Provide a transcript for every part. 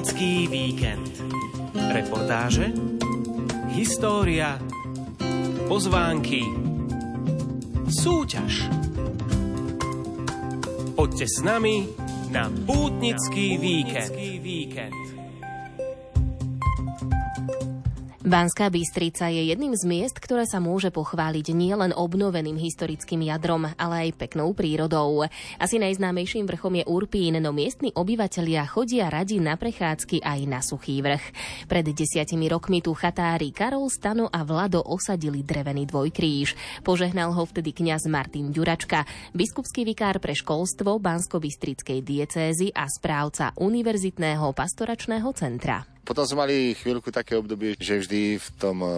Pútnický víkend. Reportáže, história, pozvánky, súťaž. Poďte s nami na Pútnický víkend. Banská Bystrica je jedným z miest, ktoré sa môže pochváliť nielen obnoveným historickým jadrom, ale aj peknou prírodou. Asi najznámejším vrchom je Urpín, no miestni obyvatelia chodia radi na prechádzky aj na suchý vrch. Pred desiatimi rokmi tu chatári Karol Stano a Vlado osadili drevený dvojkríž. Požehnal ho vtedy kňaz Martin Ďuračka, biskupský vikár pre školstvo Bansko-Bystrickej diecézy a správca Univerzitného pastoračného centra. Potom sme mali chvíľku také obdobie, že vždy v tom e,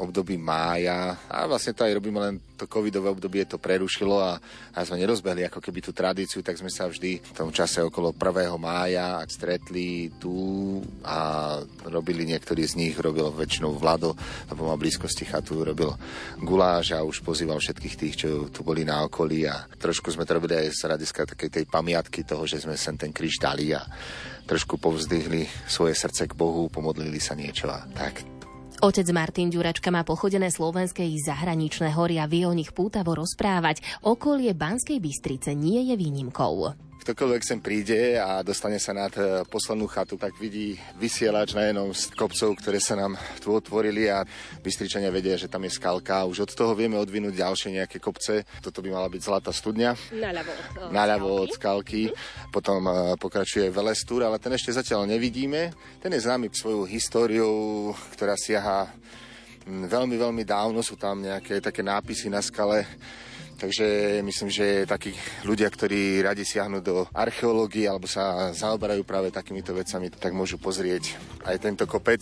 období mája, a vlastne to aj robíme len to covidové obdobie to prerušilo a, a sme nerozbehli ako keby tú tradíciu, tak sme sa vždy v tom čase okolo 1. mája stretli tu a robili niektorí z nich, robil väčšinou Vlado, lebo má blízkosti chatu, robil guláš a už pozýval všetkých tých, čo tu boli na okolí a trošku sme to robili aj z hľadiska takej tej pamiatky toho, že sme sem ten kríž dali a trošku povzdvihli svoje srdce k Bohu, pomodlili sa niečo a tak. Otec Martin Ďuračka má pochodené slovenské i zahraničné hory a vie o nich pútavo rozprávať. Okolie Banskej Bystrice nie je výnimkou ktokoľvek sem príde a dostane sa nad e, poslednú chatu, tak vidí vysielač na jednom z kopcov, ktoré sa nám tu otvorili a Bystričania vedia, že tam je skalka. Už od toho vieme odvinúť ďalšie nejaké kopce. Toto by mala byť Zlatá studňa. Naľavo od, Naľavo od skalky. Potom e, pokračuje Velestúr, ale ten ešte zatiaľ nevidíme. Ten je známy svojou históriou, ktorá siaha veľmi, veľmi dávno. Sú tam nejaké také nápisy na skale Takže myslím, že takí ľudia, ktorí radi siahnu do archeológie alebo sa zaoberajú práve takýmito vecami, tak môžu pozrieť aj tento kopec.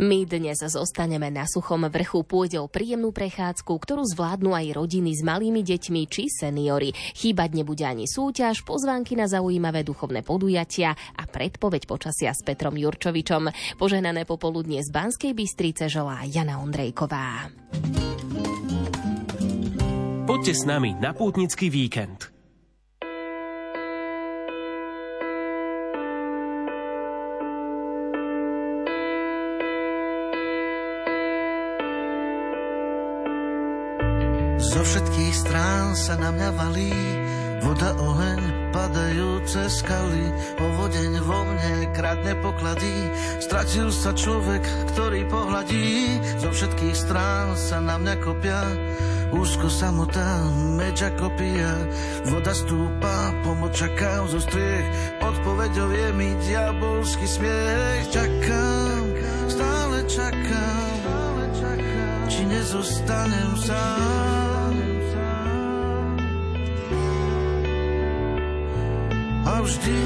My dnes zostaneme na suchom vrchu, pôjde o príjemnú prechádzku, ktorú zvládnu aj rodiny s malými deťmi či seniory. Chýbať nebude ani súťaž, pozvánky na zaujímavé duchovné podujatia a predpoveď počasia s Petrom Jurčovičom. Požehnané popoludnie z Banskej Bystrice želá Jana Ondrejková. Poďte s nami na pútnický víkend. Zo všetkých strán sa na mňa valí Voda, oheň, padajúce skaly, povodeň vo mne kradne pokladí. Stratil sa človek, ktorý pohľadí, zo všetkých strán sa na mňa kopia. Úzko samotá, meča kopia, voda stúpa, pomoc čakám zo striech, odpoveďou je mi diabolský smiech. Čakám, stále čakám, či nezostanem sám. A vždy,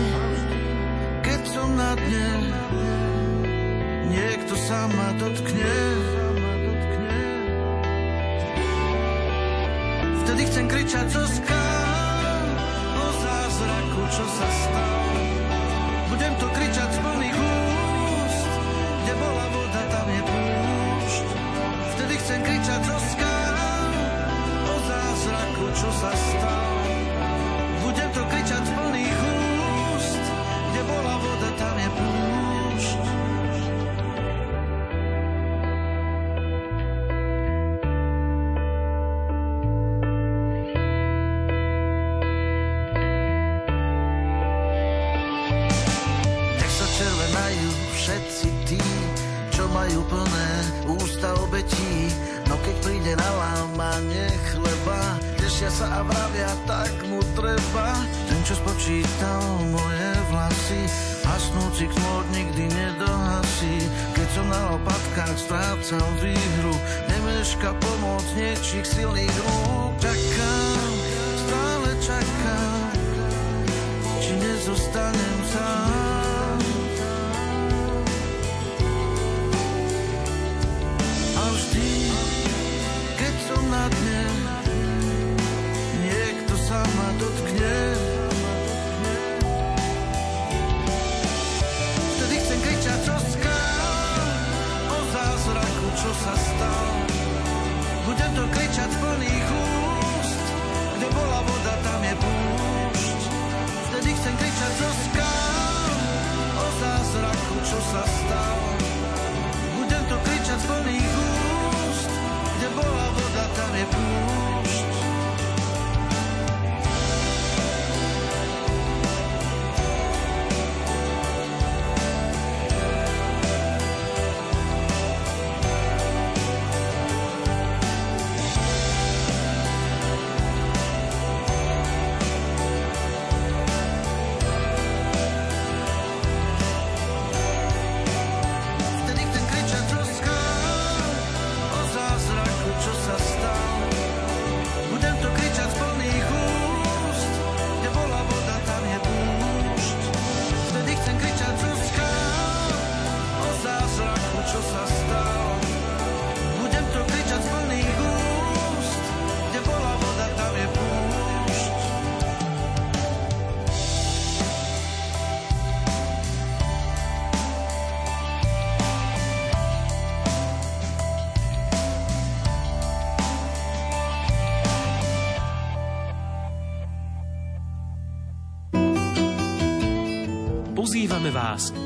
keď som na dne, niekto sa ma dotkne. Vtedy chcem kričať zo skál o zázraku, čo sa stalo. Budem to kričať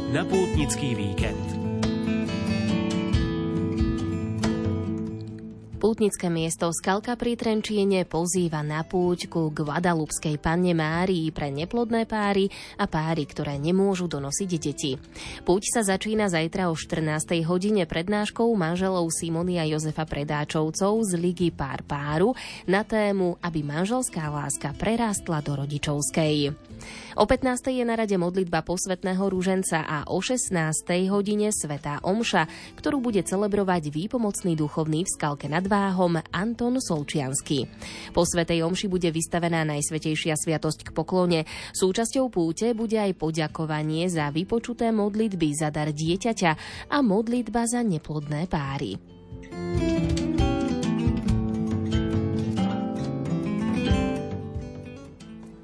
na pútnický víkend. Pútnické miesto Skalka pri Trenčiene pozýva na púť ku Guadalupskej panne Márii pre neplodné páry a páry, ktoré nemôžu donosiť deti. Púť sa začína zajtra o 14. hodine prednáškou manželov Simony a Jozefa Predáčovcov z Ligy Pár páru na tému, aby manželská láska prerástla do rodičovskej. O 15. je na rade modlitba posvetného rúženca a o 16. hodine Svetá Omša, ktorú bude celebrovať výpomocný duchovný v Skalke nad Váhom Anton Solčiansky. Po Svetej Omši bude vystavená Najsvetejšia sviatosť k poklone. Súčasťou púte bude aj poďakovanie za vypočuté modlitby za dar dieťaťa a modlitba za neplodné páry.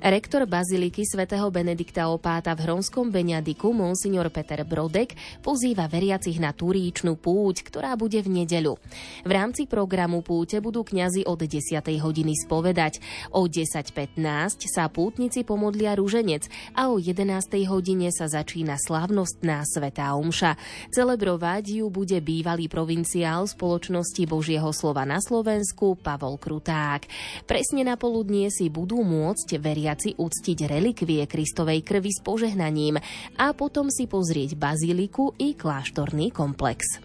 Rektor Baziliky svätého Benedikta Opáta v Hronskom Beňadiku, monsignor Peter Brodek, pozýva veriacich na turíčnu púť, ktorá bude v nedeľu. V rámci programu púte budú kňazi od 10. hodiny spovedať. O 10.15 sa pútnici pomodlia rúženec a o 11. hodine sa začína slavnostná Svetá Omša. Celebrovať ju bude bývalý provinciál spoločnosti Božieho slova na Slovensku Pavol Kruták. Presne na poludnie si budú môcť veriaci veriaci uctiť relikvie Kristovej krvi s požehnaním a potom si pozrieť baziliku i kláštorný komplex.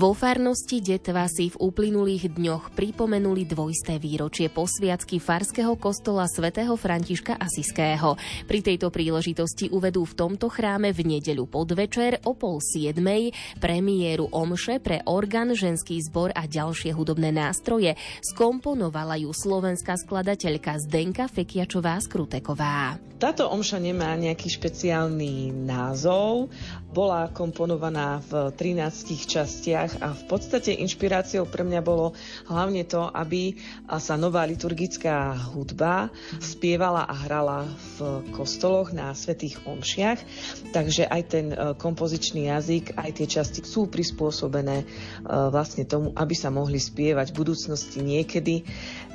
Vo farnosti Detva si v uplynulých dňoch pripomenuli dvojsté výročie posviacky farského kostola svätého Františka Asiského. Pri tejto príležitosti uvedú v tomto chráme v nedeľu podvečer o pol siedmej premiéru omše pre orgán, ženský zbor a ďalšie hudobné nástroje. Skomponovala ju slovenská skladateľka Zdenka Fekiačová Skruteková. Táto omša nemá nejaký špeciálny názov, bola komponovaná v 13 častiach a v podstate inšpiráciou pre mňa bolo hlavne to, aby sa nová liturgická hudba spievala a hrala v kostoloch na svetých omšiach, takže aj ten e, kompozičný jazyk, aj tie časti sú prispôsobené e, vlastne tomu, aby sa mohli spievať v budúcnosti niekedy,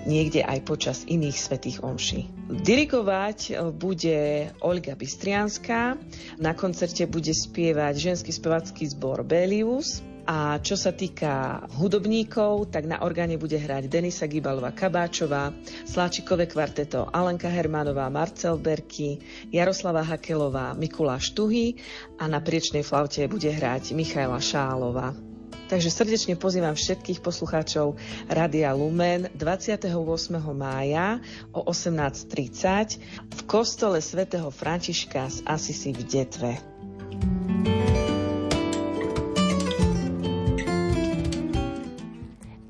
niekde aj počas iných svetých omší. Dirigovať e, bude Olga Bystrianská, na koncerte bude spievať ženský spevacký zbor Belius, a čo sa týka hudobníkov, tak na orgáne bude hrať Denisa Gibalová Kabáčová, Sláčikové kvarteto Alenka Hermanová, Marcel Berky, Jaroslava Hakelová, Mikuláš Tuhy a na priečnej flaute bude hrať Michaela Šálová. Takže srdečne pozývam všetkých poslucháčov Radia Lumen 28. mája o 18.30 v kostole svätého Františka z Asisi v Detve.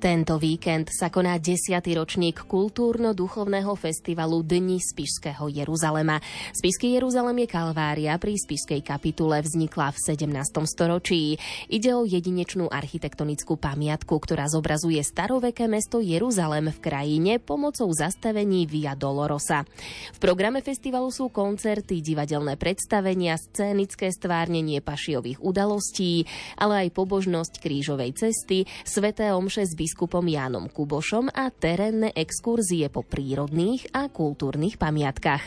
Tento víkend sa koná 10. ročník kultúrno-duchovného festivalu Dni Spišského Jeruzalema. Spišský Jeruzalem je kalvária pri Spišskej kapitule vznikla v 17. storočí. Ide o jedinečnú architektonickú pamiatku, ktorá zobrazuje staroveké mesto Jeruzalem v krajine pomocou zastavení Via Dolorosa. V programe festivalu sú koncerty, divadelné predstavenia, scénické stvárnenie pašiových udalostí, ale aj pobožnosť krížovej cesty, sveté omše z biskupom Jánom Kubošom a terénne exkurzie po prírodných a kultúrnych pamiatkách.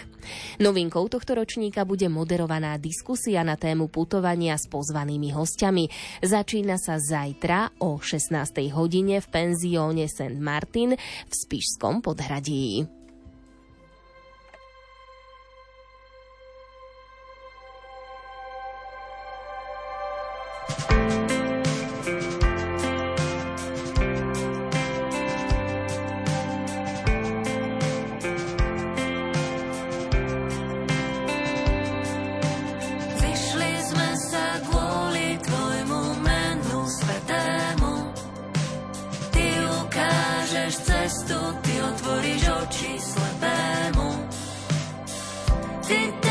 Novinkou tohto ročníka bude moderovaná diskusia na tému putovania s pozvanými hostiami. Začína sa zajtra o 16. hodine v penzióne St. Martin v Spišskom podhradí. did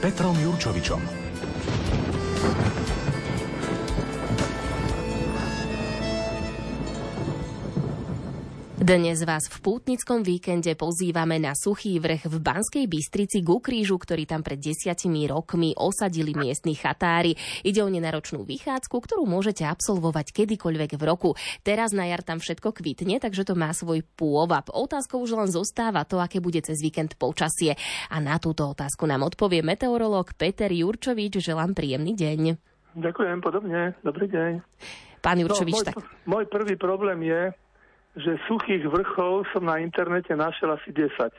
Petrom Jurčovičom. Dnes vás v pútnickom víkende pozývame na suchý vrch v Banskej Bystrici ku krížu, ktorý tam pred desiatimi rokmi osadili miestni chatári. Ide o nenaročnú vychádzku, ktorú môžete absolvovať kedykoľvek v roku. Teraz na jar tam všetko kvitne, takže to má svoj pôvab. Otázkou už len zostáva to, aké bude cez víkend počasie. A na túto otázku nám odpovie meteorológ Peter Jurčovič. Želám príjemný deň. Ďakujem, podobne. Dobrý deň. Pán Jurčovič, no, môj, tak... môj prvý problém je, že suchých vrchov som na internete našiel asi 10.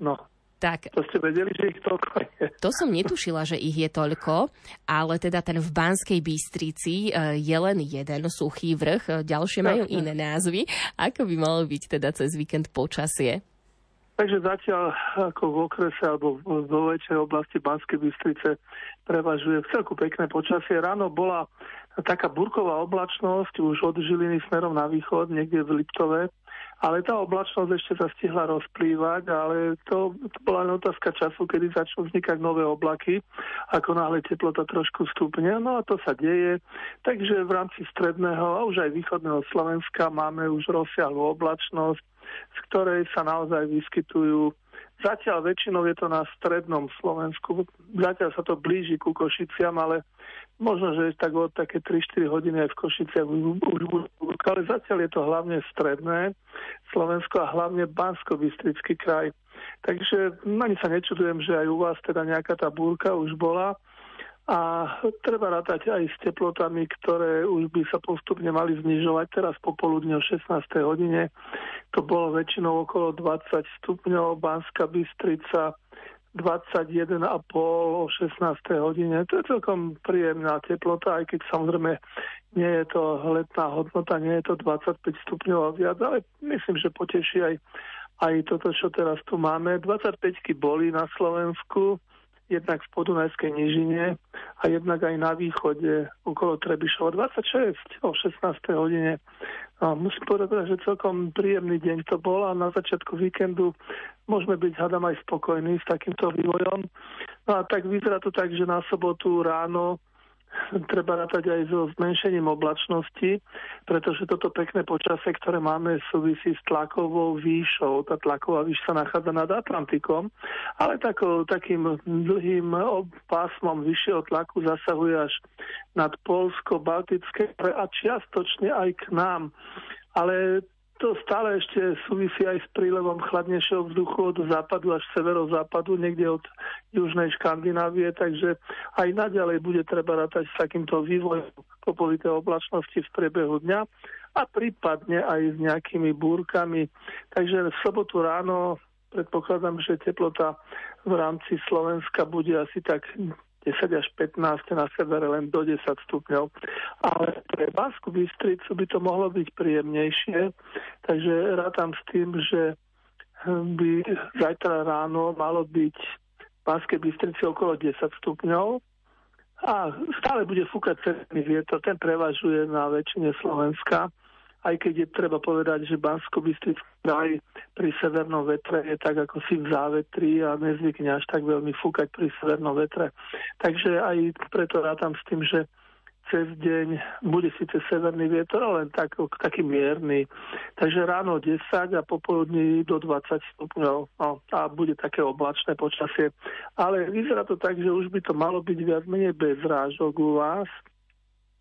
No, tak, to ste vedeli, že ich toľko je. to som netušila, že ich je toľko, ale teda ten v Banskej Bystrici e, je len jeden suchý vrch, e, ďalšie majú Jasne. iné názvy. Ako by malo byť teda cez víkend počasie? Takže zatiaľ ako v okrese alebo v- vo väčšej oblasti Banskej Bystrice prevažuje v celku pekné počasie. Ráno bola taká burková oblačnosť už od Žiliny smerom na východ, niekde v Liptove, ale tá oblačnosť ešte sa stihla rozplývať, ale to, to bola len otázka času, kedy začnú vznikať nové oblaky, ako náhle teplota trošku stupne, no a to sa deje. Takže v rámci stredného a už aj východného Slovenska máme už rozsiahlu oblačnosť, z ktorej sa naozaj vyskytujú Zatiaľ väčšinou je to na strednom Slovensku. Zatiaľ sa to blíži ku Košiciam, ale možno, že tak od také 3-4 hodiny aj v Košiciach. Ale zatiaľ je to hlavne stredné Slovensko a hlavne Bansko-Bystrický kraj. Takže ani sa nečudujem, že aj u vás teda nejaká tá búrka už bola. A treba rátať aj s teplotami, ktoré už by sa postupne mali znižovať. Teraz popoludne o 16. hodine to bolo väčšinou okolo 20 stupňov, Banská Bystrica 21,5 o 16. hodine. To je celkom príjemná teplota, aj keď samozrejme nie je to letná hodnota, nie je to 25 stupňov a viac, ale myslím, že poteší aj, aj toto, čo teraz tu máme. 25 boli na Slovensku, jednak v Podunajskej nížine a jednak aj na východe okolo Trebišova 26 o 16. hodine. No, musím povedať, že celkom príjemný deň to bol a na začiatku víkendu môžeme byť, hádam, aj spokojní s takýmto vývojom. No a tak vyzerá to tak, že na sobotu ráno treba rátať aj so zmenšením oblačnosti, pretože toto pekné počasie, ktoré máme, súvisí s tlakovou výšou. Tá tlaková výš sa nachádza nad Atlantikom, ale tako, takým dlhým pásmom vyššieho tlaku zasahuje až nad Polsko, Baltické a čiastočne aj k nám. Ale to stále ešte súvisí aj s prílevom chladnejšieho vzduchu od západu až severozápadu, niekde od južnej Škandinávie, takže aj naďalej bude treba rátať s takýmto vývojom popolité oblačnosti v priebehu dňa a prípadne aj s nejakými búrkami. Takže v sobotu ráno predpokladám, že teplota v rámci Slovenska bude asi tak 10 až 15, na severe len do 10 stupňov. Ale pre Basku Bystricu by to mohlo byť príjemnejšie, takže rátam s tým, že by zajtra ráno malo byť v Banskej Bystrici okolo 10 stupňov a stále bude fúkať severný vietor, ten prevažuje na väčšine Slovenska aj keď je treba povedať, že bansko kraj pri severnom vetre je tak ako si v závetri a nezvykne až tak veľmi fúkať pri severnom vetre. Takže aj preto rátam s tým, že cez deň bude síce severný vietor, ale len tak, taký mierny. Takže ráno 10 a popoludní do 20 stupňov no, a bude také oblačné počasie. Ale vyzerá to tak, že už by to malo byť viac menej bez rážok u vás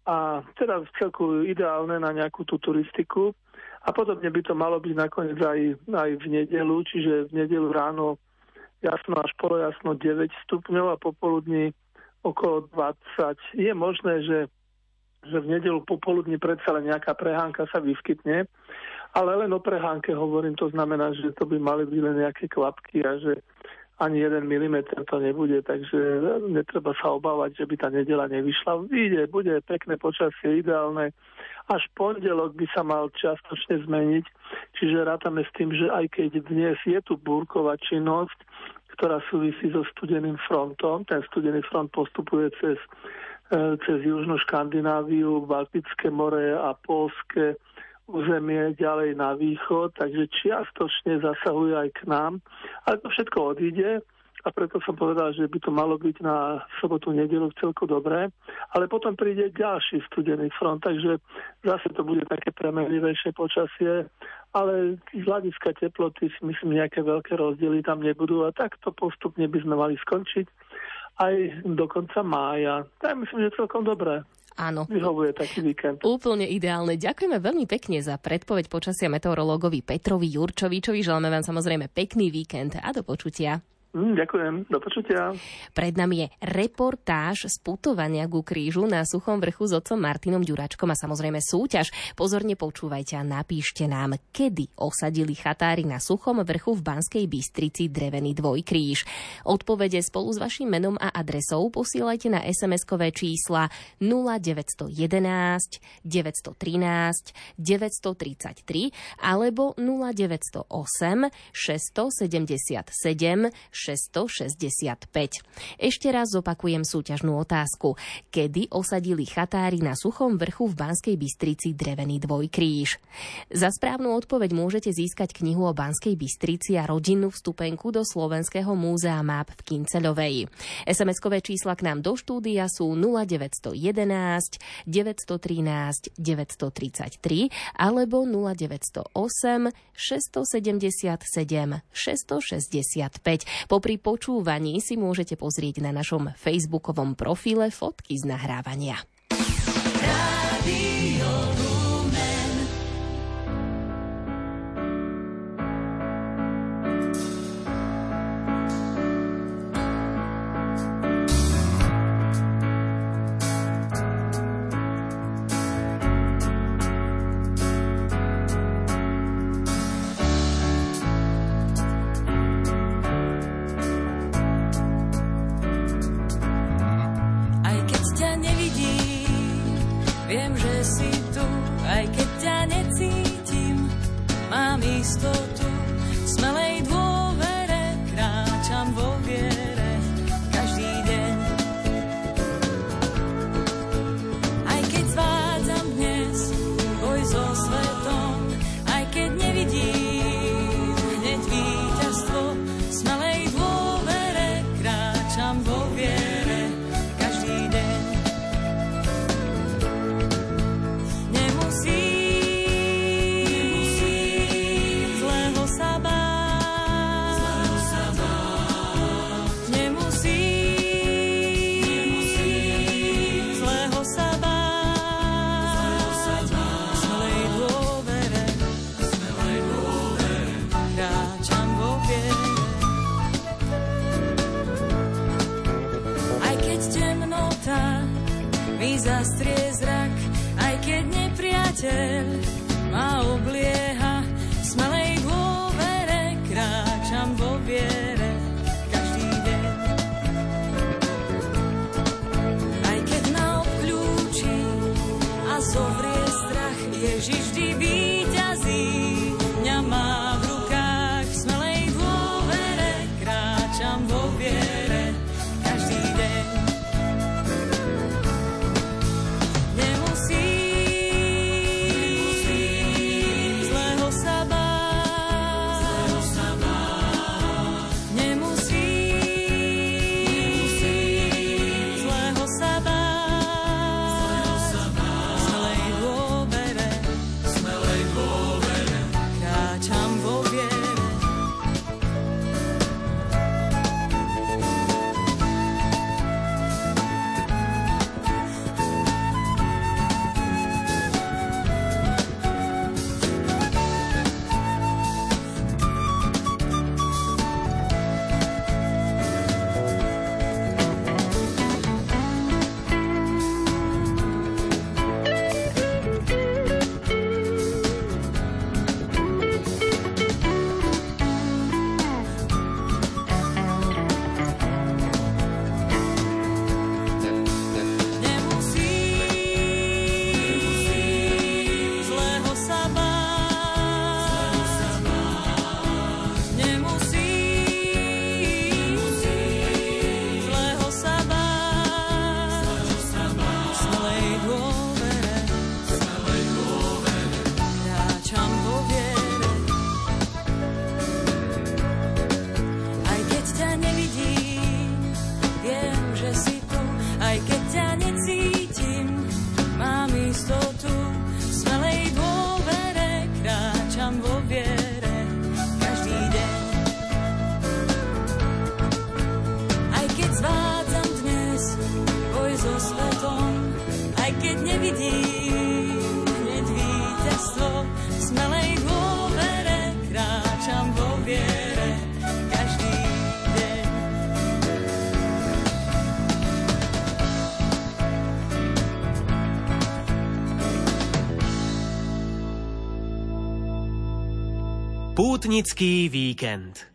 a teda celku ideálne na nejakú tú turistiku. A podobne by to malo byť nakoniec aj, aj v nedelu, čiže v nedelu ráno jasno až polojasno 9 stupňov a popoludní okolo 20. Je možné, že, že v nedelu popoludní predsa len nejaká prehánka sa vyskytne, ale len o prehánke hovorím, to znamená, že to by mali byť len nejaké kvapky a že ani jeden milimeter to nebude, takže netreba sa obávať, že by tá nedela nevyšla. Vyjde, bude pekné počasie, ideálne. Až pondelok by sa mal čiastočne zmeniť, čiže rátame s tým, že aj keď dnes je tu búrková činnosť, ktorá súvisí so studeným frontom, ten studený front postupuje cez, e, cez Južnú Škandináviu, Baltické more a Polské územie ďalej na východ, takže čiastočne zasahuje aj k nám. Ale to všetko odíde a preto som povedal, že by to malo byť na sobotu, nedelu celko dobré. Ale potom príde ďalší studený front, takže zase to bude také premenlivejšie počasie, ale z hľadiska teploty si myslím, nejaké veľké rozdiely tam nebudú a takto postupne by sme mali skončiť aj do konca mája. Tak myslím, že celkom dobré. Áno. Vyhovuje taký víkend. Úplne ideálne. Ďakujeme veľmi pekne za predpoveď počasia meteorológovi Petrovi Jurčovičovi. Želáme vám samozrejme pekný víkend a do počutia. Mm, ďakujem, do počutia. Pred nami je reportáž z putovania ku krížu na Suchom vrchu s otcom Martinom Ďuračkom a samozrejme súťaž. Pozorne počúvajte a napíšte nám, kedy osadili chatári na Suchom vrchu v Banskej Bystrici drevený dvojkríž. Odpovede spolu s vašim menom a adresou posielajte na SMS-kové čísla 0911 913 933 alebo 0908 677 665. Ešte raz zopakujem súťažnú otázku. Kedy osadili chatári na Suchom vrchu v Banskej Bystrici drevený dvojkríž? Za správnu odpoveď môžete získať knihu o Banskej Bystrici a rodinnú vstupenku do Slovenského múzea map v Kinceľovej. SMS-kové čísla k nám do štúdia sú 0911 913 933 alebo 0908 677 665. Popri počúvaní si môžete pozrieť na našom facebookovom profile fotky z nahrávania. Radio. priateľ ma oblieha, v smelej dôvere kráčam vo viere každý deň. Aj keď ma obklúči a zovrie strach, Ježiš vždy Pútnický víkend.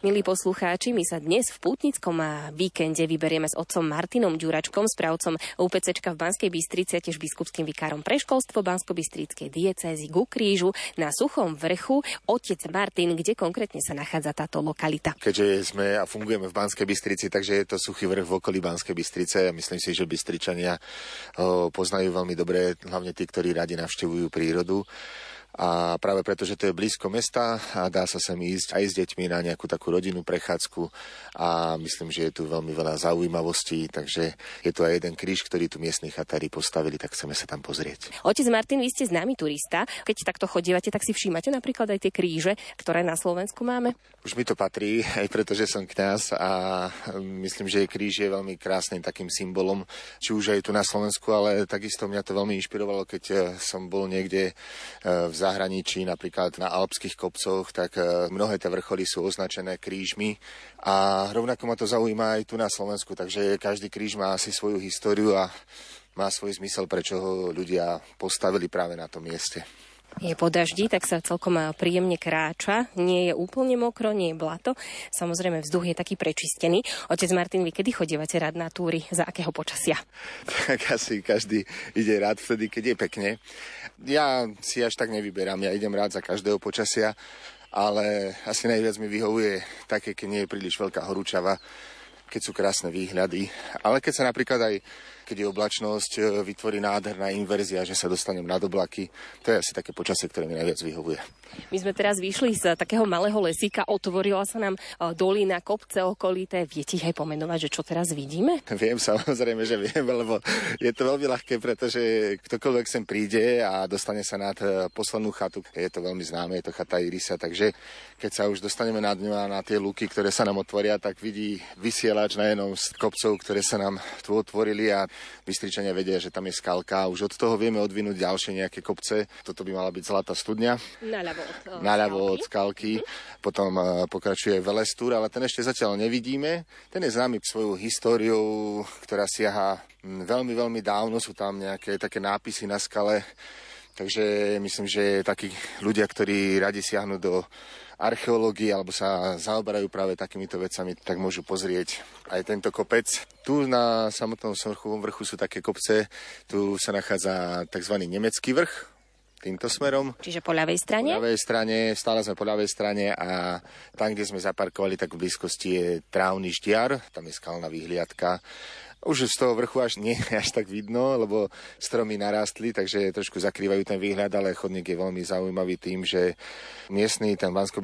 Milí poslucháči, my sa dnes v pútnickom víkende vyberieme s otcom Martinom Ďuračkom, správcom UPCčka v Banskej Bystrici a tiež biskupským vikárom pre školstvo Bansko-Bystrickej diecézy ku krížu na Suchom vrchu. Otec Martin, kde konkrétne sa nachádza táto lokalita? Keďže sme a fungujeme v Banskej Bystrici, takže je to Suchý vrch v okolí Banskej Bystrice a myslím si, že Bystričania ho poznajú veľmi dobre, hlavne tí, ktorí radi navštevujú prírodu a práve preto, že to je blízko mesta a dá sa sem ísť aj s deťmi na nejakú takú rodinnú prechádzku a myslím, že je tu veľmi veľa zaujímavostí, takže je tu aj jeden kríž, ktorý tu miestni chatári postavili, tak chceme sa tam pozrieť. Otec Martin, vy ste známy turista. Keď takto chodívate, tak si všímate napríklad aj tie kríže, ktoré na Slovensku máme? Už mi to patrí, aj preto, že som kňaz a myslím, že kríž je veľmi krásnym takým symbolom, či už aj tu na Slovensku, ale takisto mňa to veľmi inšpirovalo, keď eh, som bol niekde eh, v zahraničí, napríklad na alpských kopcoch, tak e, mnohé tie vrcholy sú označené krížmi. A rovnako ma to zaujíma aj tu na Slovensku, takže každý kríž má asi svoju históriu a má svoj zmysel, prečo ho ľudia postavili práve na tom mieste je po daždi, tak sa celkom príjemne kráča. Nie je úplne mokro, nie je blato. Samozrejme, vzduch je taký prečistený. Otec Martin, vy kedy chodívate rád na túry? Za akého počasia? Tak asi každý ide rád vtedy, keď je pekne. Ja si až tak nevyberám. Ja idem rád za každého počasia, ale asi najviac mi vyhovuje také, keď nie je príliš veľká horúčava, keď sú krásne výhľady. Ale keď sa napríklad aj keď je oblačnosť, e, vytvorí nádherná inverzia, že sa dostanem nad oblaky. To je asi také počasie, ktoré mi najviac vyhovuje. My sme teraz vyšli z takého malého lesíka, otvorila sa nám e, dolina, kopce okolité. Viete aj pomenovať, že čo teraz vidíme? Viem, samozrejme, že viem, lebo je to veľmi ľahké, pretože ktokoľvek sem príde a dostane sa nad e, poslednú chatu, je to veľmi známe, je to chata Irisa, takže keď sa už dostaneme nad ňu a na tie luky, ktoré sa nám otvoria, tak vidí vysielač na jednom z kopcov, ktoré sa nám tu otvorili a Bystričania vedia, že tam je skalka. Už od toho vieme odvinúť ďalšie nejaké kopce. Toto by mala byť Zlatá studňa. Naľavo od, uh, Naľavo od skalky. Potom uh, pokračuje Velestúr, ale ten ešte zatiaľ nevidíme. Ten je známy svojou históriou, ktorá siaha veľmi, veľmi dávno. Sú tam nejaké také nápisy na skale. Takže myslím, že takí ľudia, ktorí radi siahnu do archeológie alebo sa zaoberajú práve takýmito vecami, tak môžu pozrieť aj tento kopec. Tu na samotnom Sorchovom vrchu sú také kopce, tu sa nachádza tzv. nemecký vrch, týmto smerom. Čiže po ľavej strane? Po ľavej strane, stále sme po ľavej strane a tam, kde sme zaparkovali, tak v blízkosti je trávny ždiar, tam je skalná vyhliadka už z toho vrchu až nie až tak vidno, lebo stromy narastli, takže trošku zakrývajú ten výhľad, ale chodník je veľmi zaujímavý tým, že miestny ten bansko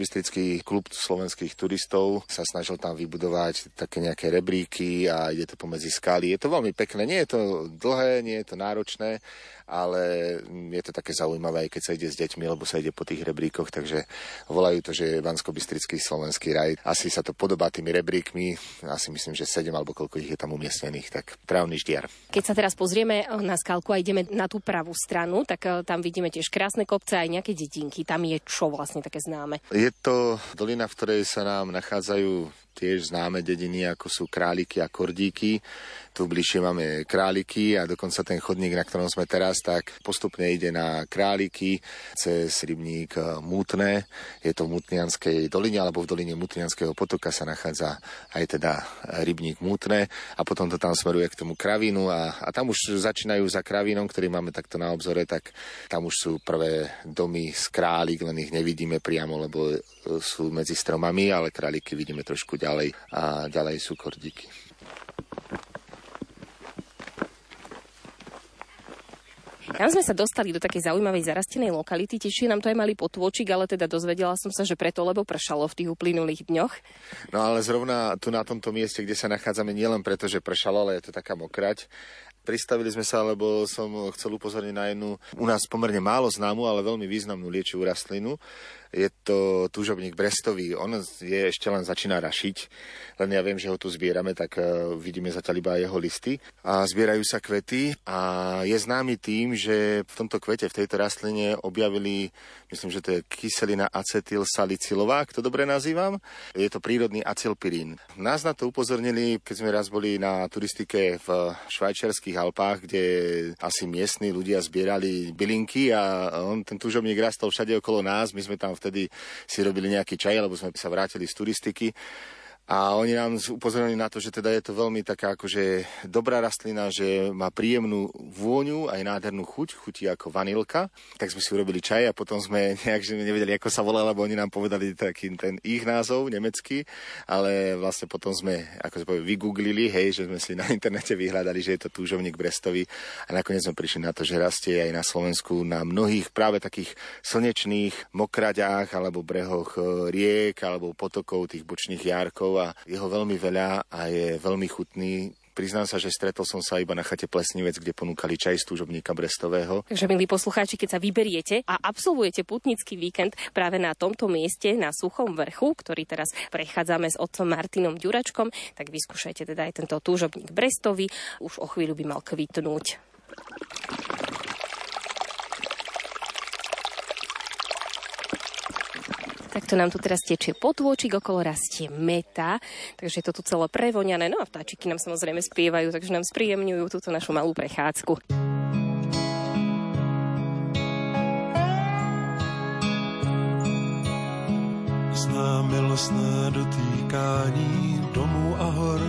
klub slovenských turistov sa snažil tam vybudovať také nejaké rebríky a ide to pomedzi skaly. Je to veľmi pekné, nie je to dlhé, nie je to náročné, ale je to také zaujímavé, aj keď sa ide s deťmi, lebo sa ide po tých rebríkoch, takže volajú to, že je bansko slovenský raj. Asi sa to podobá tými rebríkmi, asi myslím, že sedem alebo koľko ich je tam umiestnených, tak trávny ždiar. Keď sa teraz pozrieme na skalku a ideme na tú pravú stranu, tak eh, tam vidíme tiež krásne kopce aj nejaké dedinky. Tam je čo vlastne také známe? Je to dolina, v ktorej sa nám nachádzajú tiež známe dediny, ako sú králiky a kordíky. Tu bližšie máme králiky a dokonca ten chodník, na ktorom sme teraz, tak postupne ide na králiky cez rybník e, Mútne. Je to v Mutnianskej doline, alebo v doline Mutnianského potoka sa nachádza aj teda rybník Mútne a potom to tam smeruje k tomu kravínu a, a tam už začínajú za kravínom, ktorý máme takto na obzore, tak tam už sú prvé domy z králik, len ich nevidíme priamo, lebo e, sú medzi stromami, ale králiky vidíme trošku ďalej a ďalej sú kordíky. Tam sme sa dostali do takej zaujímavej zarastenej lokality, tešie nám to aj malý potôčik, ale teda dozvedela som sa, že preto, lebo pršalo v tých uplynulých dňoch. No ale zrovna tu na tomto mieste, kde sa nachádzame, nielen preto, že pršalo, ale je to taká mokrať, Pristavili sme sa, lebo som chcel upozorniť na jednu u nás pomerne málo známu, ale veľmi významnú liečivú rastlinu. Je to túžobník brestový. On je ešte len začína rašiť, len ja viem, že ho tu zbierame, tak uh, vidíme zatiaľ iba jeho listy. A zbierajú sa kvety a je známy tým, že v tomto kvete, v tejto rastline objavili, myslím, že to je kyselina acetylsalicylová, ak to dobre nazývam. Je to prírodný acylpirín. Nás na to upozornili, keď sme raz boli na turistike v švajčiarských Alpách, kde asi miestni ľudia zbierali bylinky a on, ten túžobník rastol všade okolo nás. My sme tam vtedy si robili nejaký čaj, lebo sme sa vrátili z turistiky. A oni nám upozornili na to, že teda je to veľmi taká akože dobrá rastlina, že má príjemnú vôňu, aj nádhernú chuť, chutí ako vanilka. Tak sme si urobili čaj a potom sme nejak že nevedeli, ako sa volá, lebo oni nám povedali taký ten ich názov, nemecký, ale vlastne potom sme, ako sa povie, vygooglili, hej, že sme si na internete vyhľadali, že je to túžovník Brestovi a nakoniec sme prišli na to, že rastie aj na Slovensku na mnohých práve takých slnečných mokraďách alebo brehoch e, riek alebo potokov tých bočných jarkov a je ho veľmi veľa a je veľmi chutný. Priznám sa, že stretol som sa iba na chate Plesnivec, kde ponúkali čaj z túžobníka Brestového. Takže, milí poslucháči, keď sa vyberiete a absolvujete putnický víkend práve na tomto mieste, na Suchom vrchu, ktorý teraz prechádzame s otcom Martinom Ďuračkom, tak vyskúšajte teda aj tento túžobník Brestovi. Už o chvíľu by mal kvitnúť. Takto nám tu teraz tečie potôčik, okolo rastie meta, takže je to tu celé prevoňané. No a vtáčiky nám samozrejme spievajú, takže nám spríjemňujú túto našu malú prechádzku. Zná milostné dotýkání domů a hor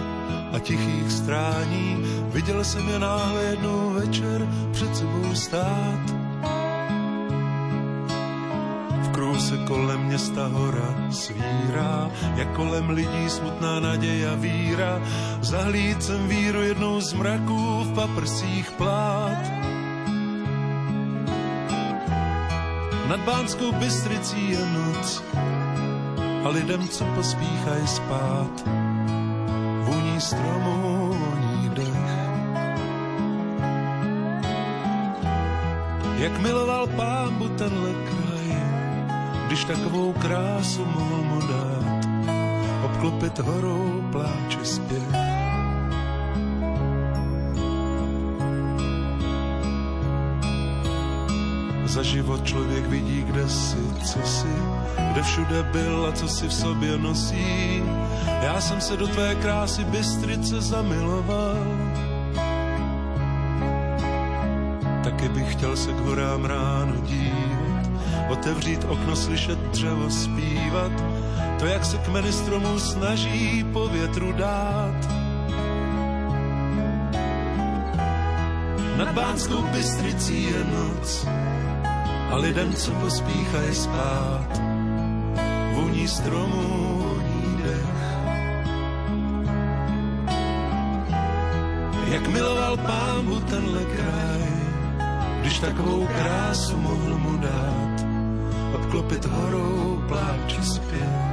a tichých strání. Viděl jsem je náhle jednou večer před sebou stát se kolem města hora svírá, jak kolem lidí smutná naděje a víra. Zahlíd jsem víru jednou z mraků v paprsích plát. Nad Bánskou Bystricí je noc a lidem, co pospíchají spát, vůní stromů voní dech. Jak miloval pámbu tenhle kraj, když takovou krásu mohl mu dát, obklopit horou pláče zpěv. Za život člověk vidí, kde si, co si, kde všude byl a co si v sobě nosí. Já jsem se do tvé krásy Bystrice zamiloval. Taky bych chtěl se k horám ráno otevřít okno, slyšet dřevo zpívat, to, jak se kmeny stromů snaží po větru dát. Nad Bánskou Bystricí je noc a lidem, co pospíchají spát, voní stromů, voní dech. Jak miloval pámu tenhle kraj, když takovou krásu mohl mu dát obklopit horou pláč zpět.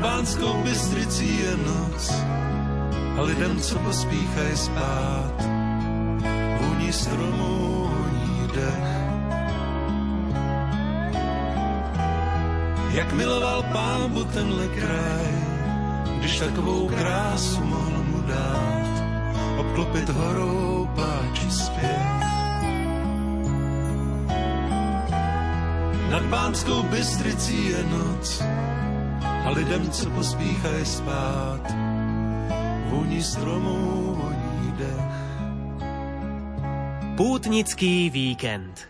Banskou Bystricí je noc a lidem, co pospíchají spát, vůní stromů, voní dech. Jak miloval pámbu tenhle kraj, když takovou krásu mohl mu dát, obklopit horou pláči zpět. Nad Bánskou Bystricí je noc a lidem, co pospíchají spát, voní stromů, voní dech. Pútnický víkend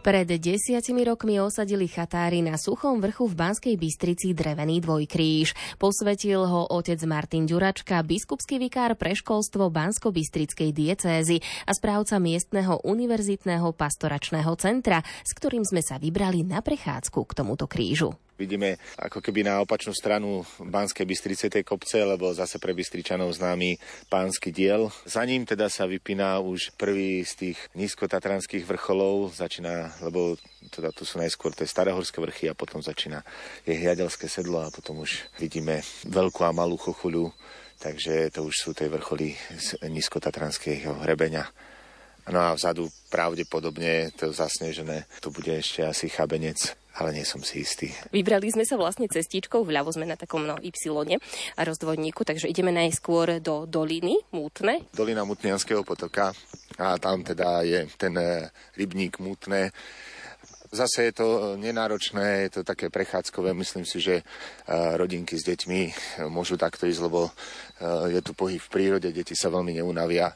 pred desiatimi rokmi osadili chatári na Suchom vrchu v Banskej Bystrici drevený dvojkríž. Posvetil ho otec Martin Ďuračka, biskupský vikár pre školstvo Bansko-Bystrickej diecézy a správca miestneho univerzitného pastoračného centra, s ktorým sme sa vybrali na prechádzku k tomuto krížu. Vidíme ako keby na opačnú stranu Banskej Bystrice tej kopce, lebo zase pre Bystričanov známy pánsky diel. Za ním teda sa vypína už prvý z tých nízkotatranských vrcholov, začína, lebo teda tu sú najskôr tie starahorské vrchy a potom začína je Hliadelské sedlo a potom už vidíme veľkú a malú chochuľu, takže to už sú tie vrcholy z nízkotatranského hrebeňa. No a vzadu pravdepodobne to zasnežené, to bude ešte asi chabenec ale nie som si istý. Vybrali sme sa vlastne cestičkou, vľavo sme na takom no, Y a rozdvodníku, takže ideme najskôr do doliny Mútne. Dolina Mutnianského potoka a tam teda je ten e, rybník Mútne. Zase je to nenáročné, je to také prechádzkové. Myslím si, že e, rodinky s deťmi môžu takto ísť, lebo e, je tu pohyb v prírode, deti sa veľmi neunavia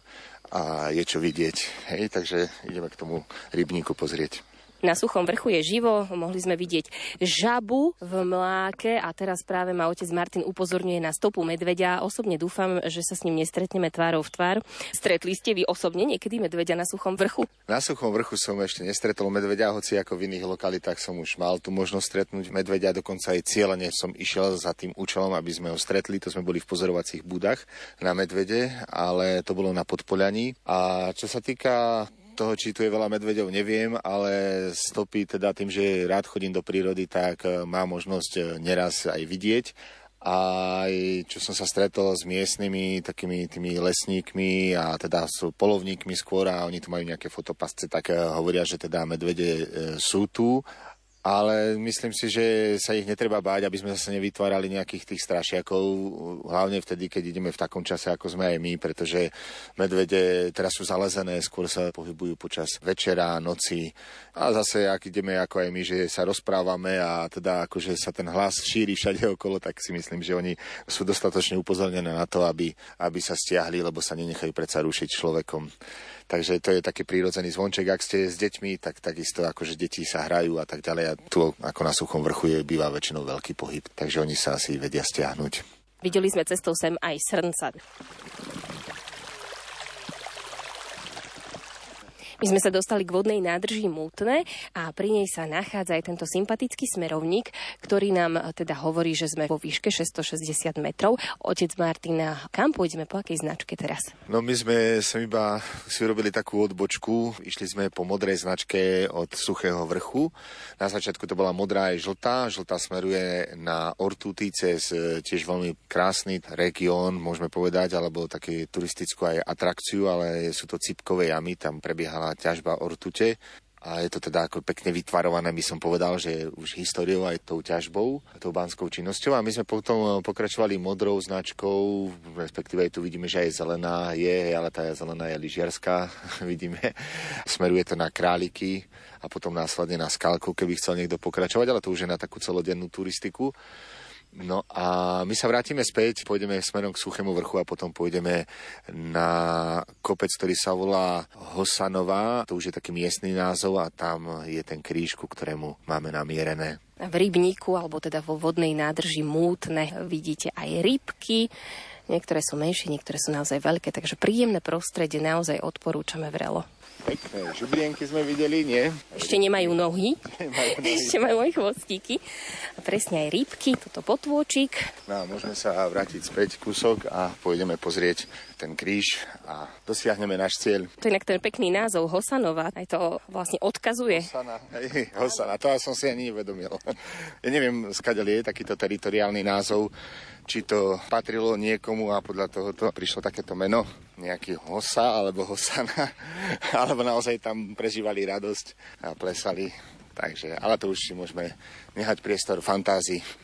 a je čo vidieť. Hej, takže ideme k tomu rybníku pozrieť. Na suchom vrchu je živo, mohli sme vidieť žabu v mláke a teraz práve ma otec Martin upozorňuje na stopu medveďa. Osobne dúfam, že sa s ním nestretneme tvárou v tvár. Stretli ste vy osobne niekedy medveďa na suchom vrchu? Na suchom vrchu som ešte nestretol medveďa, hoci ako v iných lokalitách som už mal tu možnosť stretnúť medveďa, dokonca aj cieľene som išiel za tým účelom, aby sme ho stretli. To sme boli v pozorovacích budách na medvede, ale to bolo na podpolaní. A čo sa týka toho, či tu je veľa medveďov, neviem, ale stopy teda tým, že rád chodím do prírody, tak e, má možnosť e, neraz aj vidieť. A aj čo som sa stretol s miestnymi takými tými lesníkmi a teda s polovníkmi skôr a oni tu majú nejaké fotopasce, tak e, hovoria, že teda medvede sú tu ale myslím si, že sa ich netreba báť, aby sme zase nevytvárali nejakých tých strašiakov, hlavne vtedy, keď ideme v takom čase, ako sme aj my, pretože medvede teraz sú zalezené, skôr sa pohybujú počas večera, noci a zase, ak ideme ako aj my, že sa rozprávame a teda akože sa ten hlas šíri všade okolo, tak si myslím, že oni sú dostatočne upozornené na to, aby, aby sa stiahli, lebo sa nenechajú predsa rušiť človekom. Takže to je taký prírodzený zvonček. Ak ste s deťmi, tak takisto akože deti sa hrajú a tak ďalej. A tu ako na suchom vrchu je býva väčšinou veľký pohyb, takže oni sa asi vedia stiahnuť. Videli sme cestou sem aj srnca. My sme sa dostali k vodnej nádrži Mútne a pri nej sa nachádza aj tento sympatický smerovník, ktorý nám teda hovorí, že sme vo výške 660 metrov. Otec Martina, kam pôjdeme, po akej značke teraz? No my sme sa iba si urobili takú odbočku, išli sme po modrej značke od Suchého vrchu. Na začiatku to bola modrá aj žltá. Žltá smeruje na Ortuty cez e, tiež veľmi krásny región, môžeme povedať, alebo taký turistickú aj atrakciu, ale sú to cipkové jamy, tam prebiehala ťažba ortute a je to teda ako pekne vytvarované, by som povedal, že už históriou aj tou ťažbou, tou banskou činnosťou a my sme potom pokračovali modrou značkou, respektíve tu vidíme, že aj zelená je, ale tá zelená je lyžiarská, vidíme. Smeruje to na králiky a potom následne na skalku, keby chcel niekto pokračovať, ale to už je na takú celodennú turistiku. No a my sa vrátime späť, pôjdeme smerom k Suchému vrchu a potom pôjdeme na kopec, ktorý sa volá Hosanová. To už je taký miestny názov a tam je ten kríž, ku ktorému máme namierené. V rybníku, alebo teda vo vodnej nádrži mútne, vidíte aj rybky. Niektoré sú menšie, niektoré sú naozaj veľké, takže príjemné prostredie naozaj odporúčame vrelo. Pekné žublienky sme videli, nie? Ešte nemajú nohy. Nemajú nohy. Ešte majú aj chvostíky. A presne aj rybky, toto potôčik. No a môžeme sa vrátiť späť kúsok a pôjdeme pozrieť ten kríž a dosiahneme náš cieľ. To je inak ten pekný názov Hosanova, aj to vlastne odkazuje. Hosana, hej, Hosana, to ja som si ani nevedomil. Ja neviem, skadali je takýto teritoriálny názov, či to patrilo niekomu a podľa toho to prišlo takéto meno, nejaký Hosa alebo Hosana, alebo naozaj tam prežívali radosť a plesali. Takže, ale to už si môžeme nehať priestor fantázii.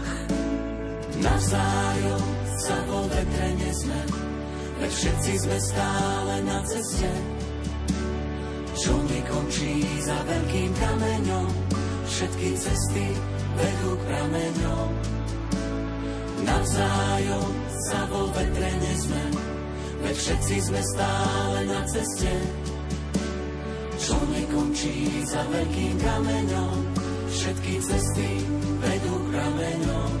Navzájom sa vo vetre nezme, veď všetci sme stále na ceste, čo nekončí za veľkým kameňom, všetky cesty vedú k prameňom. Navzájom sa vo vetre nezme, veď všetci sme stále na ceste, čo nekončí za veľkým kameňom, všetky cesty vedú k prameňom.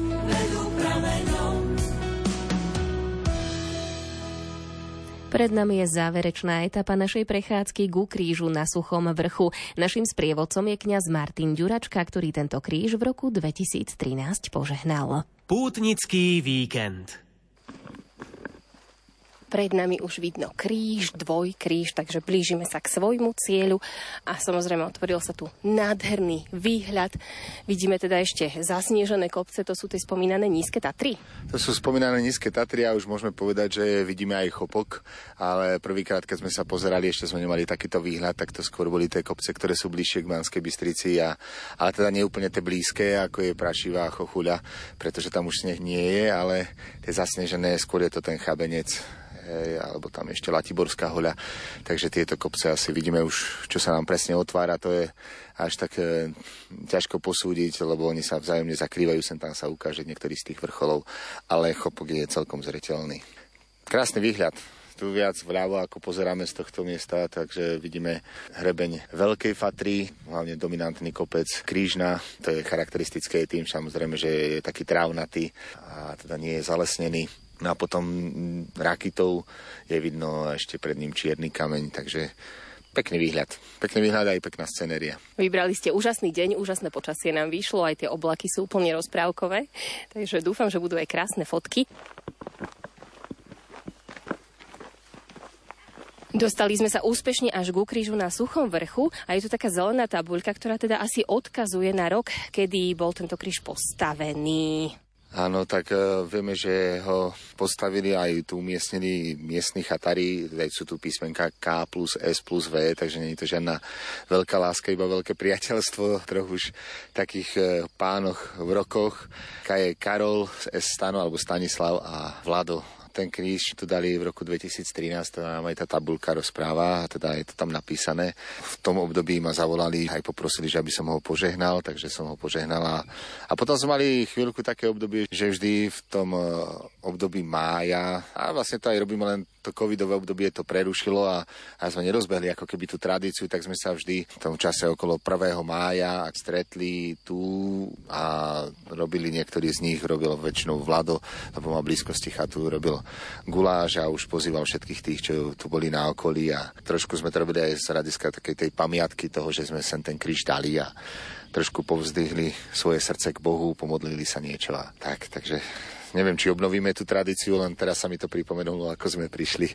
Pred nami je záverečná etapa našej prechádzky ku krížu na Suchom vrchu. Našim sprievodcom je kňaz Martin Ďuračka, ktorý tento kríž v roku 2013 požehnal. Pútnický víkend. Pred nami už vidno kríž, dvojkríž, takže blížime sa k svojmu cieľu a samozrejme otvoril sa tu nádherný výhľad. Vidíme teda ešte zasniežené kopce, to sú tie spomínané nízke Tatry. To sú spomínané nízke Tatry a už môžeme povedať, že vidíme aj chopok, ale prvýkrát, keď sme sa pozerali, ešte sme nemali takýto výhľad, tak to skôr boli tie kopce, ktoré sú bližšie k Banskej Bystrici, a, ale teda nie úplne tie blízke, ako je Prašivá a Chochuľa, pretože tam už sneh nie je, ale tie zasnežené, skôr je to ten chabenec, hej, alebo tam ešte Latiborská hoľa. Takže tieto kopce asi vidíme už, čo sa nám presne otvára, to je až tak e, ťažko posúdiť, lebo oni sa vzájomne zakrývajú, sem tam sa ukáže niektorý z tých vrcholov, ale chopok je celkom zreteľný. Krásny výhľad, tu viac vľavo, ako pozeráme z tohto miesta, takže vidíme hrebeň Veľkej Fatry, hlavne dominantný kopec Krížna, to je charakteristické tým samozrejme, že je taký trávnatý a teda nie je zalesnený. No a potom Rakitov je vidno ešte pred ním čierny kameň, takže pekný výhľad. Pekný výhľad aj pekná scenéria. Vybrali ste úžasný deň, úžasné počasie nám vyšlo, aj tie oblaky sú úplne rozprávkové, takže dúfam, že budú aj krásne fotky. Dostali sme sa úspešne až ku krížu na Suchom vrchu a je tu taká zelená tabuľka, ktorá teda asi odkazuje na rok, kedy bol tento kríž postavený. Áno, tak uh, vieme, že ho postavili aj tu umiestnení miestni chatári, veď sú tu písmenka K plus S plus V, takže nie je to žiadna veľká láska, iba veľké priateľstvo troch už takých uh, pánoch v rokoch. K je Karol, S Stano alebo Stanislav a Vlado ten kríž tu dali v roku 2013, to nám aj tá tabulka rozpráva, teda je to tam napísané. V tom období ma zavolali, aj poprosili, že aby som ho požehnal, takže som ho požehnal. A, a potom sme mali chvíľku také obdobie, že vždy v tom eh, období mája, a vlastne to aj robíme len to covidové obdobie to prerušilo a, a sme nerozbehli ako keby tú tradíciu, tak sme sa vždy v tom čase okolo 1. mája stretli tu a robili niektorí z nich, robil väčšinou Vlado, lebo má blízkosti chatu, robil guláš a už pozýval všetkých tých, čo tu boli na okolí a trošku sme to robili aj z hľadiska takej tej pamiatky toho, že sme sem ten kríž dali a trošku povzdihli svoje srdce k Bohu, pomodlili sa niečo a tak, takže neviem, či obnovíme tú tradíciu, len teraz sa mi to pripomenulo, ako sme prišli,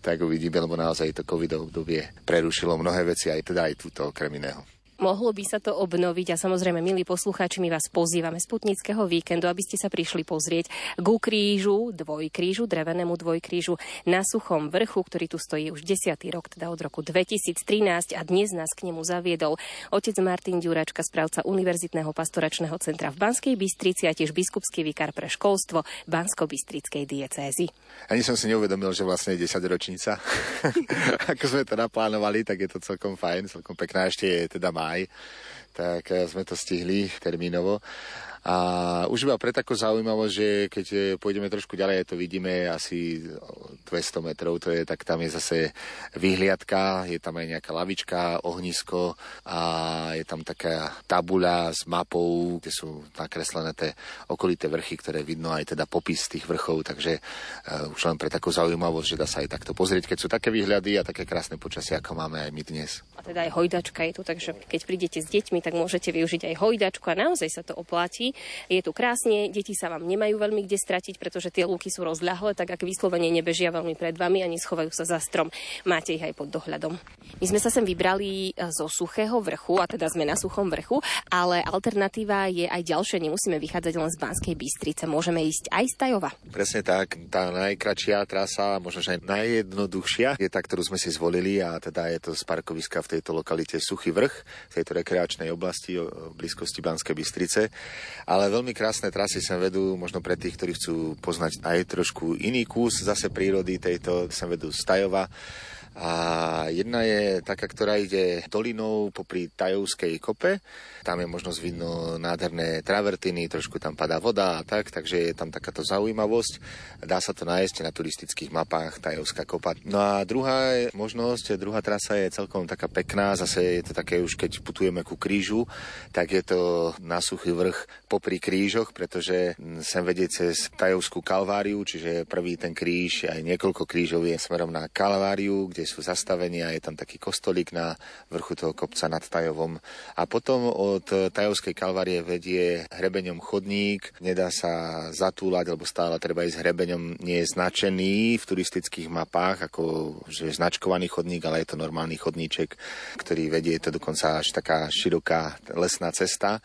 tak uvidíme, lebo naozaj to covid obdobie prerušilo mnohé veci, aj teda aj túto okrem iného. Mohlo by sa to obnoviť a samozrejme, milí poslucháči, my vás pozývame z Putnického víkendu, aby ste sa prišli pozrieť ku krížu, dvojkrížu, drevenému dvojkrížu na Suchom vrchu, ktorý tu stojí už desiatý rok, teda od roku 2013 a dnes nás k nemu zaviedol otec Martin Ďuračka, správca Univerzitného pastoračného centra v Banskej Bystrici a tiež biskupský vikár pre školstvo Bansko-Bystrickej diecézy. Ani som si neuvedomil, že vlastne je 10 ročnica. Ako sme to naplánovali, tak je to celkom fajn, celkom pekná. Ešte je teda má maj, tak eh, sme to stihli termínovo. A už iba pre takú zaujímavosť, že keď eh, pôjdeme trošku ďalej, to vidíme asi 200 metrov, to je, tak tam je zase vyhliadka, je tam aj nejaká lavička, ohnisko a je tam taká tabuľa s mapou, kde sú nakreslené tie okolité vrchy, ktoré vidno aj teda popis tých vrchov, takže uh, už len pre takú zaujímavosť, že dá sa aj takto pozrieť, keď sú také výhľady a také krásne počasie, ako máme aj my dnes. A teda aj hojdačka je tu, takže keď prídete s deťmi, tak môžete využiť aj hojdačku a naozaj sa to oplatí. Je tu krásne, deti sa vám nemajú veľmi kde stratiť, pretože tie lúky sú rozľahlé, tak ak vyslovene nebežia veľmi pred vami a neschovajú sa za strom, máte ich aj pod dohľadom. My sme sa sem vybrali e, zo suchého vrchu, a teda sme na suchom vrchu, ale alternatíva je aj ďalšia, nemusíme vychádzať len z Banskej Bystrice, môžeme ísť aj z Tajova. Presne tak, tá najkračšia trasa, možno aj najjednoduchšia, je tá, ktorú sme si zvolili a teda je to z parkoviska v tejto lokalite Suchý vrch, v tejto rekreačnej oblasti o blízkosti Banskej Bystrice. Ale veľmi krásne trasy sa vedú, možno pre tých, ktorí chcú poznať aj trošku iný kus zase prírody tejto, sa vedú z Tajova a jedna je taká, ktorá ide dolinou popri Tajovskej kope. Tam je možnosť vidno nádherné travertiny, trošku tam padá voda a tak, takže je tam takáto zaujímavosť. Dá sa to nájsť na turistických mapách Tajovská kopa. No a druhá je možnosť, druhá trasa je celkom taká pekná, zase je to také už keď putujeme ku krížu, tak je to na suchý vrch popri krížoch, pretože sem vedie cez Tajovskú kalváriu, čiže prvý ten kríž, aj niekoľko krížov je smerom na kalváriu, kde kde sú zastavenia, je tam taký kostolík na vrchu toho kopca nad Tajovom. A potom od Tajovskej kalvárie vedie hrebeňom chodník, nedá sa zatúlať, lebo stále treba ísť hrebeňom, nie je značený v turistických mapách, ako že je značkovaný chodník, ale je to normálny chodníček, ktorý vedie, to dokonca až taká široká lesná cesta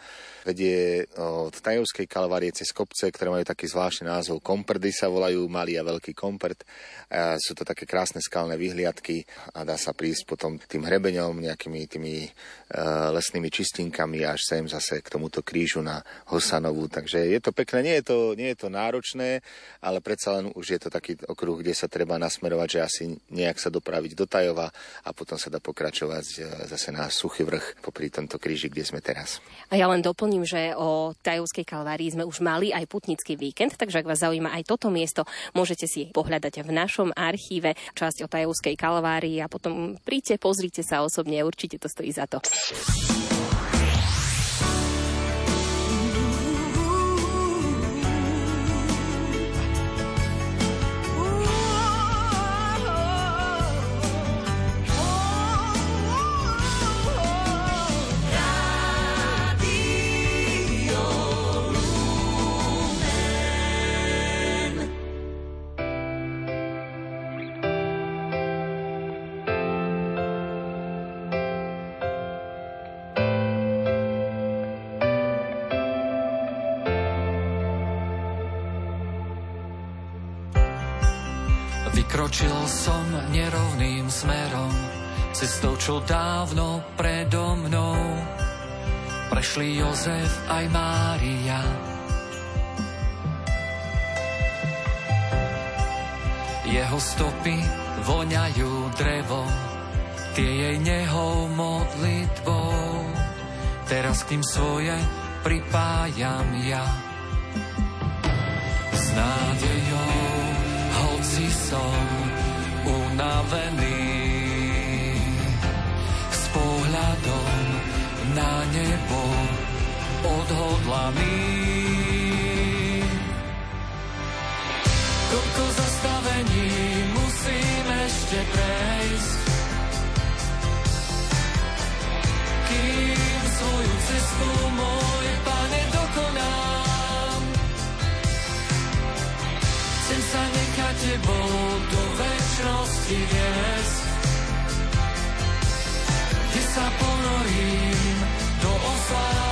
vedie od Tajovskej kalvárie cez kopce, ktoré majú taký zvláštny názov. Komprdy sa volajú, malý a veľký komprt. Sú to také krásne skalné vyhliadky a dá sa prísť potom tým hrebeňom, nejakými tými uh, lesnými čistinkami až sem zase k tomuto krížu na Hosanovu. Takže je to pekné, nie je to, nie je to náročné, ale predsa len už je to taký okruh, kde sa treba nasmerovať, že asi nejak sa dopraviť do Tajova a potom sa dá pokračovať e, zase na suchý vrch popri tomto kríži, kde sme teraz. A ja len doplním doplním, že o Tajovskej kalvárii sme už mali aj putnický víkend, takže ak vás zaujíma aj toto miesto, môžete si pohľadať v našom archíve časť o Tajovskej kalvárii a potom príďte, pozrite sa osobne, určite to stojí za to. Cestou, čo dávno predo mnou. Prešli Jozef aj Mária. Jeho stopy voňajú drevo, tie jej nehou modlitbou. Teraz k tým svoje pripájam ja. S nádejou, hoci som unavený, na nebo odhodlaný. Koľko zastavení musím ešte prejsť, kým svoju cestu môj pane dokonám. Chcem sa nechať tebou do väčšnosti viesť, kde sa ponorím do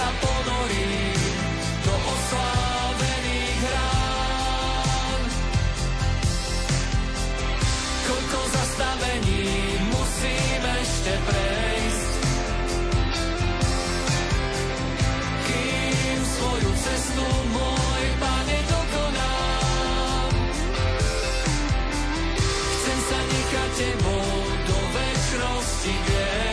sa ponorím do oslávených rán. Koľko zastavení musím ešte prejsť, kým svoju cestu môj pane dokonám. Chcem sa nechať tebou do väčšnosti viesť,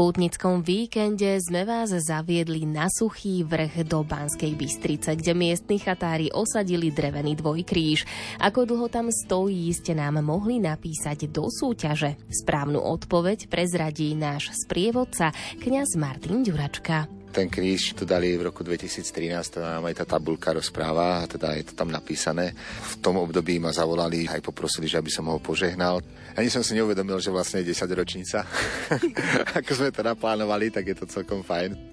V pútnickom víkende sme vás zaviedli na suchý vrch do Banskej Bystrice, kde miestni chatári osadili drevený dvojkríž. Ako dlho tam stojí, ste nám mohli napísať do súťaže. Správnu odpoveď prezradí náš sprievodca, kňaz Martin Ďuračka. Ten kríž tu dali v roku 2013, teda nám aj tá tabulka rozpráva, teda je to tam napísané. V tom období ma zavolali, aj poprosili, že aby som ho požehnal. Ani som si neuvedomil, že vlastne je 10 ročnica. Ako sme to naplánovali, tak je to celkom fajn.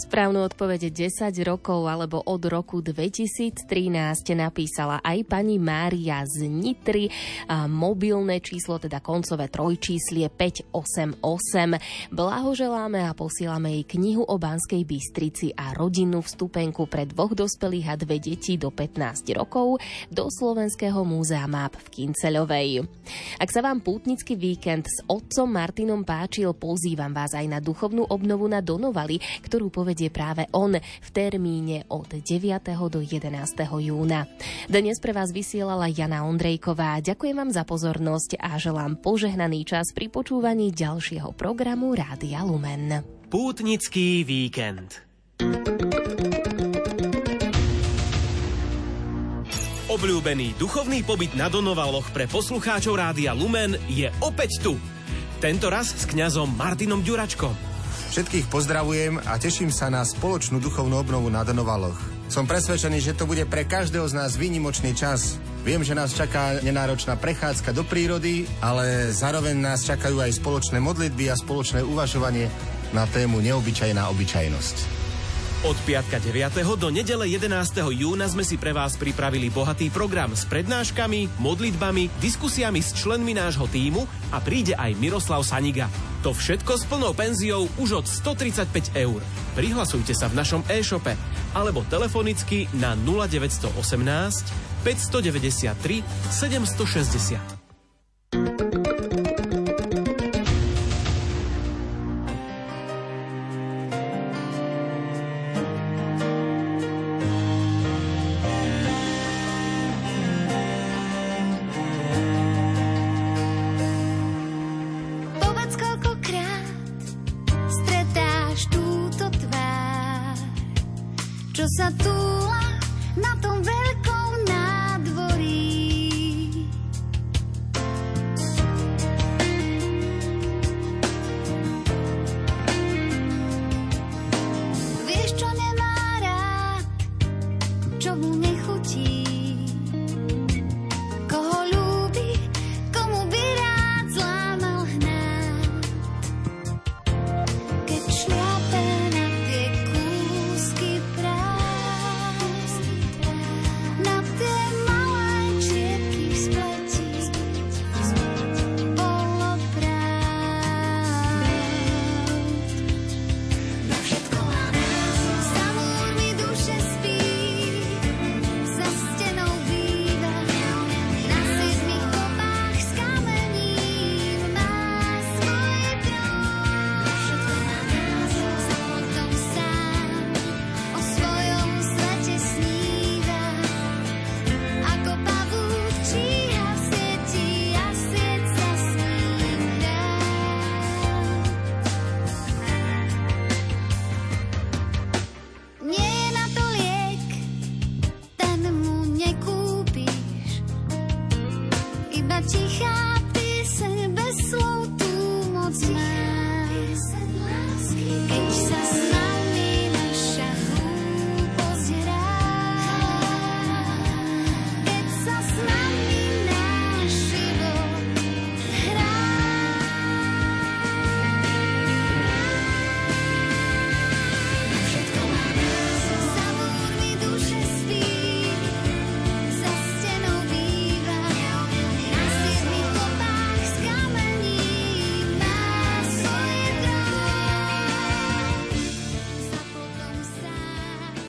Správnu odpovede 10 rokov alebo od roku 2013 napísala aj pani Mária z Nitry. A mobilné číslo, teda koncové trojčíslie 588. Blahoželáme a posielame jej knihu o Banskej Bystrici a rodinnú vstupenku pre dvoch dospelých a dve deti do 15 rokov do Slovenského múzea map v Kinceľovej. Ak sa vám pútnický víkend s otcom Martinom páčil, pozývam vás aj na duchovnú obnovu na Donovali, ktorú povedal povedie práve on v termíne od 9. do 11. júna. Dnes pre vás vysielala Jana Ondrejková. Ďakujem vám za pozornosť a želám požehnaný čas pri počúvaní ďalšieho programu Rádia Lumen. Pútnický víkend. Obľúbený duchovný pobyt na Donovaloch pre poslucháčov Rádia Lumen je opäť tu. Tento raz s kňazom Martinom Ďuračkom. Všetkých pozdravujem a teším sa na spoločnú duchovnú obnovu na Donovaloch. Som presvedčený, že to bude pre každého z nás výnimočný čas. Viem, že nás čaká nenáročná prechádzka do prírody, ale zároveň nás čakajú aj spoločné modlitby a spoločné uvažovanie na tému neobyčajná obyčajnosť. Od piatka 9. do nedele 11. júna sme si pre vás pripravili bohatý program s prednáškami, modlitbami, diskusiami s členmi nášho týmu a príde aj Miroslav Saniga. To všetko s plnou penziou už od 135 eur. Prihlasujte sa v našom e-shope alebo telefonicky na 0918 593 760. čo mu nechutí.